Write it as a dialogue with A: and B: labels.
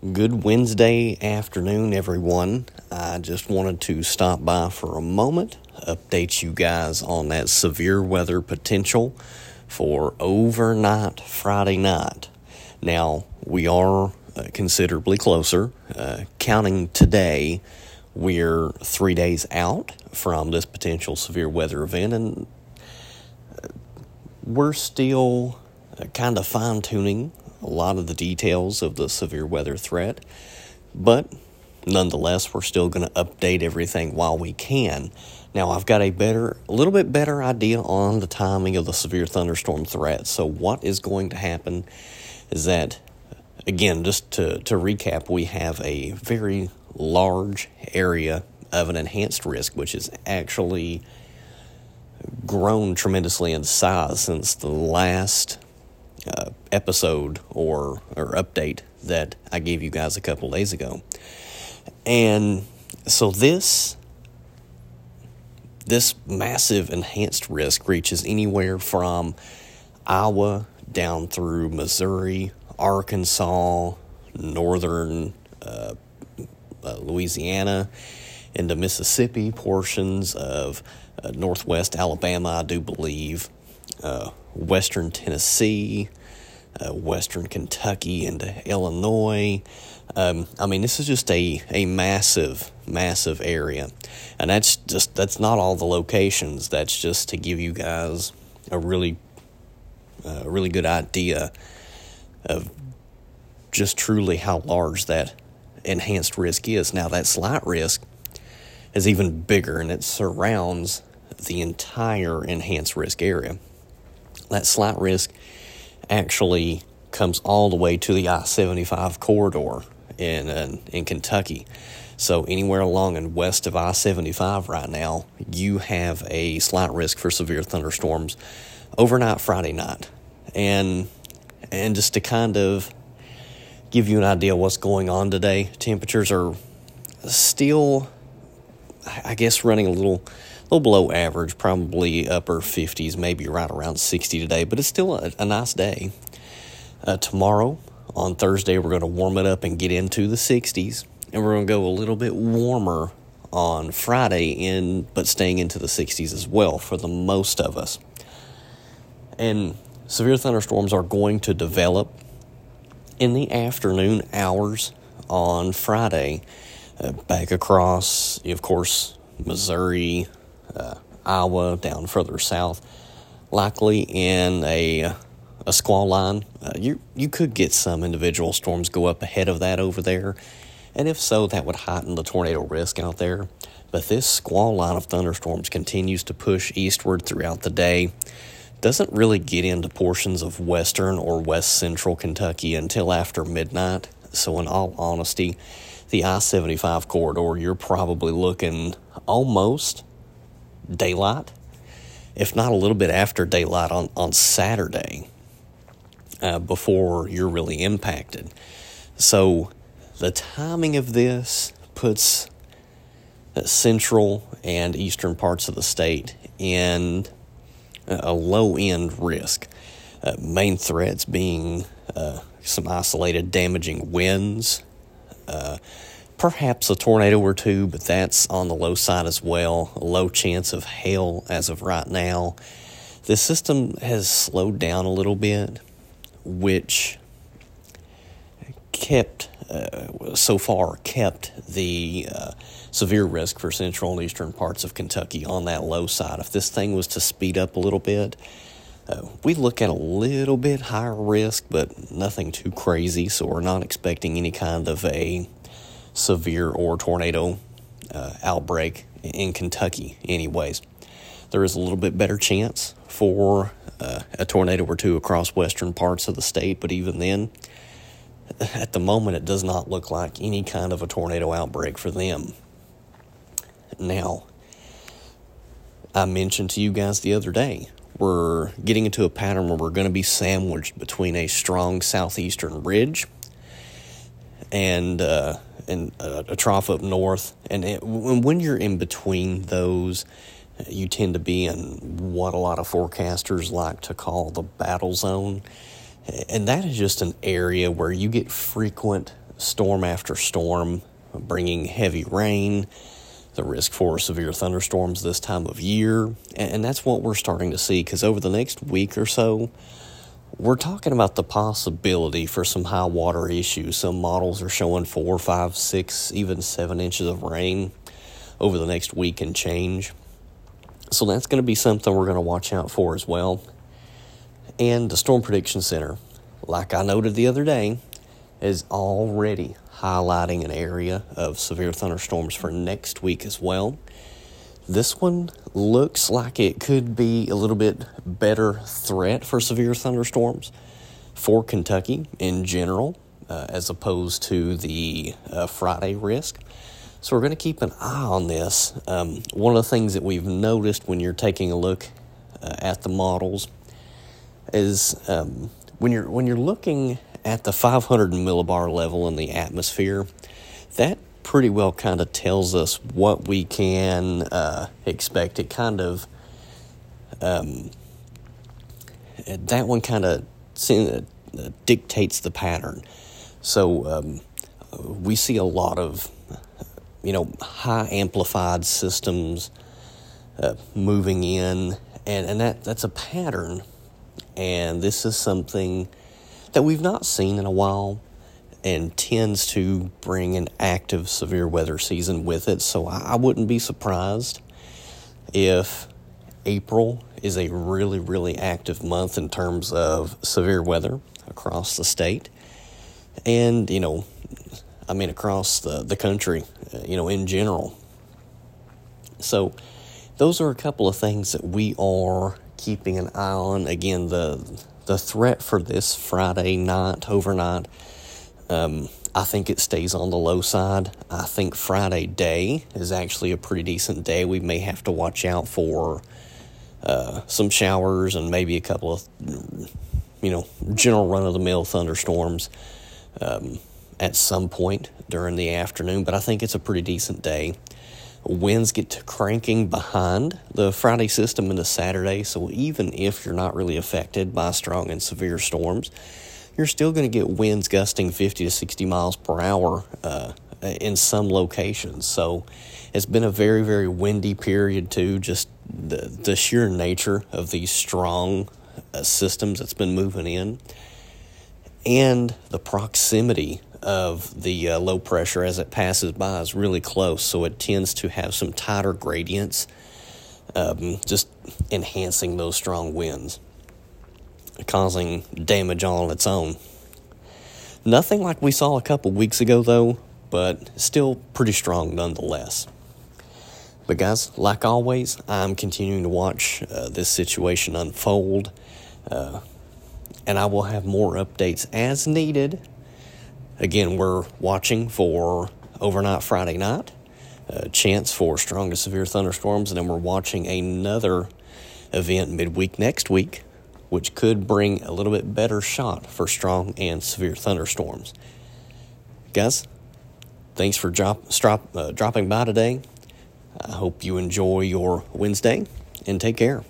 A: Good Wednesday afternoon, everyone. I just wanted to stop by for a moment, update you guys on that severe weather potential for overnight Friday night. Now, we are uh, considerably closer. Uh, counting today, we're three days out from this potential severe weather event, and uh, we're still uh, kind of fine tuning a lot of the details of the severe weather threat, but nonetheless, we're still going to update everything while we can. Now, I've got a better, a little bit better idea on the timing of the severe thunderstorm threat. So, what is going to happen is that, again, just to, to recap, we have a very large area of an enhanced risk, which is actually grown tremendously in size since the last uh, episode or or update that I gave you guys a couple days ago. And so this this massive enhanced risk reaches anywhere from Iowa down through Missouri, Arkansas, northern uh, uh, Louisiana, into Mississippi, portions of uh, northwest Alabama, I do believe, uh, western Tennessee, uh, western Kentucky, into Illinois. Um, I mean, this is just a, a massive, massive area. And that's just, that's not all the locations. That's just to give you guys a really, uh, really good idea of just truly how large that enhanced risk is. Now, that slight risk is even bigger and it surrounds the entire enhanced risk area that slight risk actually comes all the way to the I 75 corridor in, in, in Kentucky. So, anywhere along and west of I 75 right now, you have a slight risk for severe thunderstorms overnight Friday night. And, and just to kind of give you an idea what's going on today, temperatures are still, I guess, running a little little below average, probably upper 50s, maybe right around 60 today, but it's still a, a nice day. Uh, tomorrow, on Thursday, we're going to warm it up and get into the 60s, and we're going to go a little bit warmer on Friday, in but staying into the 60s as well for the most of us. And severe thunderstorms are going to develop in the afternoon hours on Friday, uh, back across, of course, Missouri, uh, Iowa, down further south, likely in a a squall line. Uh, you you could get some individual storms go up ahead of that over there, and if so, that would heighten the tornado risk out there. But this squall line of thunderstorms continues to push eastward throughout the day. Doesn't really get into portions of western or west central Kentucky until after midnight. So, in all honesty, the I 75 corridor, you're probably looking almost daylight, if not a little bit after daylight on, on Saturday uh, before you're really impacted. So the timing of this puts central and eastern parts of the state in a low end risk. Uh, main threats being uh, some isolated damaging winds, uh, perhaps a tornado or two, but that's on the low side as well. A low chance of hail as of right now. The system has slowed down a little bit, which kept, uh, so far, kept the uh, severe risk for central and eastern parts of Kentucky on that low side. If this thing was to speed up a little bit, uh, we look at a little bit higher risk, but nothing too crazy. So we're not expecting any kind of a severe or tornado uh, outbreak in Kentucky, anyways. There is a little bit better chance for uh, a tornado or two across western parts of the state, but even then, at the moment, it does not look like any kind of a tornado outbreak for them. Now, I mentioned to you guys the other day, we're getting into a pattern where we're going to be sandwiched between a strong southeastern ridge and uh, and a, a, trough up north. And it, when you're in between those, you tend to be in what a lot of forecasters like to call the battle zone. And that is just an area where you get frequent storm after storm, bringing heavy rain, the risk for severe thunderstorms this time of year. And that's what we're starting to see because over the next week or so, we're talking about the possibility for some high water issues. Some models are showing four, five, six, even seven inches of rain over the next week and change. So that's going to be something we're going to watch out for as well. And the Storm Prediction Center, like I noted the other day, is already highlighting an area of severe thunderstorms for next week as well. This one looks like it could be a little bit better threat for severe thunderstorms for Kentucky in general, uh, as opposed to the uh, Friday risk. So we're going to keep an eye on this. Um, one of the things that we've noticed when you're taking a look uh, at the models is um, when you're when you're looking at the 500 millibar level in the atmosphere, that pretty well kind of tells us what we can uh, expect. It kind of um, that one kind of uh, dictates the pattern. So um, we see a lot of you know high amplified systems uh, moving in, and and that that's a pattern. And this is something that we've not seen in a while and tends to bring an active severe weather season with it. So I wouldn't be surprised if April is a really, really active month in terms of severe weather across the state. And, you know, I mean, across the, the country, uh, you know, in general. So, those are a couple of things that we are keeping an eye on. Again, the the threat for this Friday night, overnight, um, I think it stays on the low side. I think Friday day is actually a pretty decent day. We may have to watch out for uh, some showers and maybe a couple of, you know, general run of the mill thunderstorms um, at some point during the afternoon. But I think it's a pretty decent day. Winds get to cranking behind the Friday system into Saturday, so even if you're not really affected by strong and severe storms, you're still going to get winds gusting 50 to 60 miles per hour uh, in some locations. So it's been a very, very windy period, too. Just the, the sheer nature of these strong uh, systems that's been moving in, and the proximity of the uh, low pressure as it passes by is really close, so it tends to have some tighter gradients, um, just enhancing those strong winds, causing damage all on its own. Nothing like we saw a couple weeks ago, though, but still pretty strong nonetheless. But, guys, like always, I'm continuing to watch uh, this situation unfold, uh, and I will have more updates as needed Again, we're watching for overnight Friday night, a chance for strong to severe thunderstorms, and then we're watching another event midweek next week, which could bring a little bit better shot for strong and severe thunderstorms. Guys, thanks for drop, uh, dropping by today. I hope you enjoy your Wednesday and take care.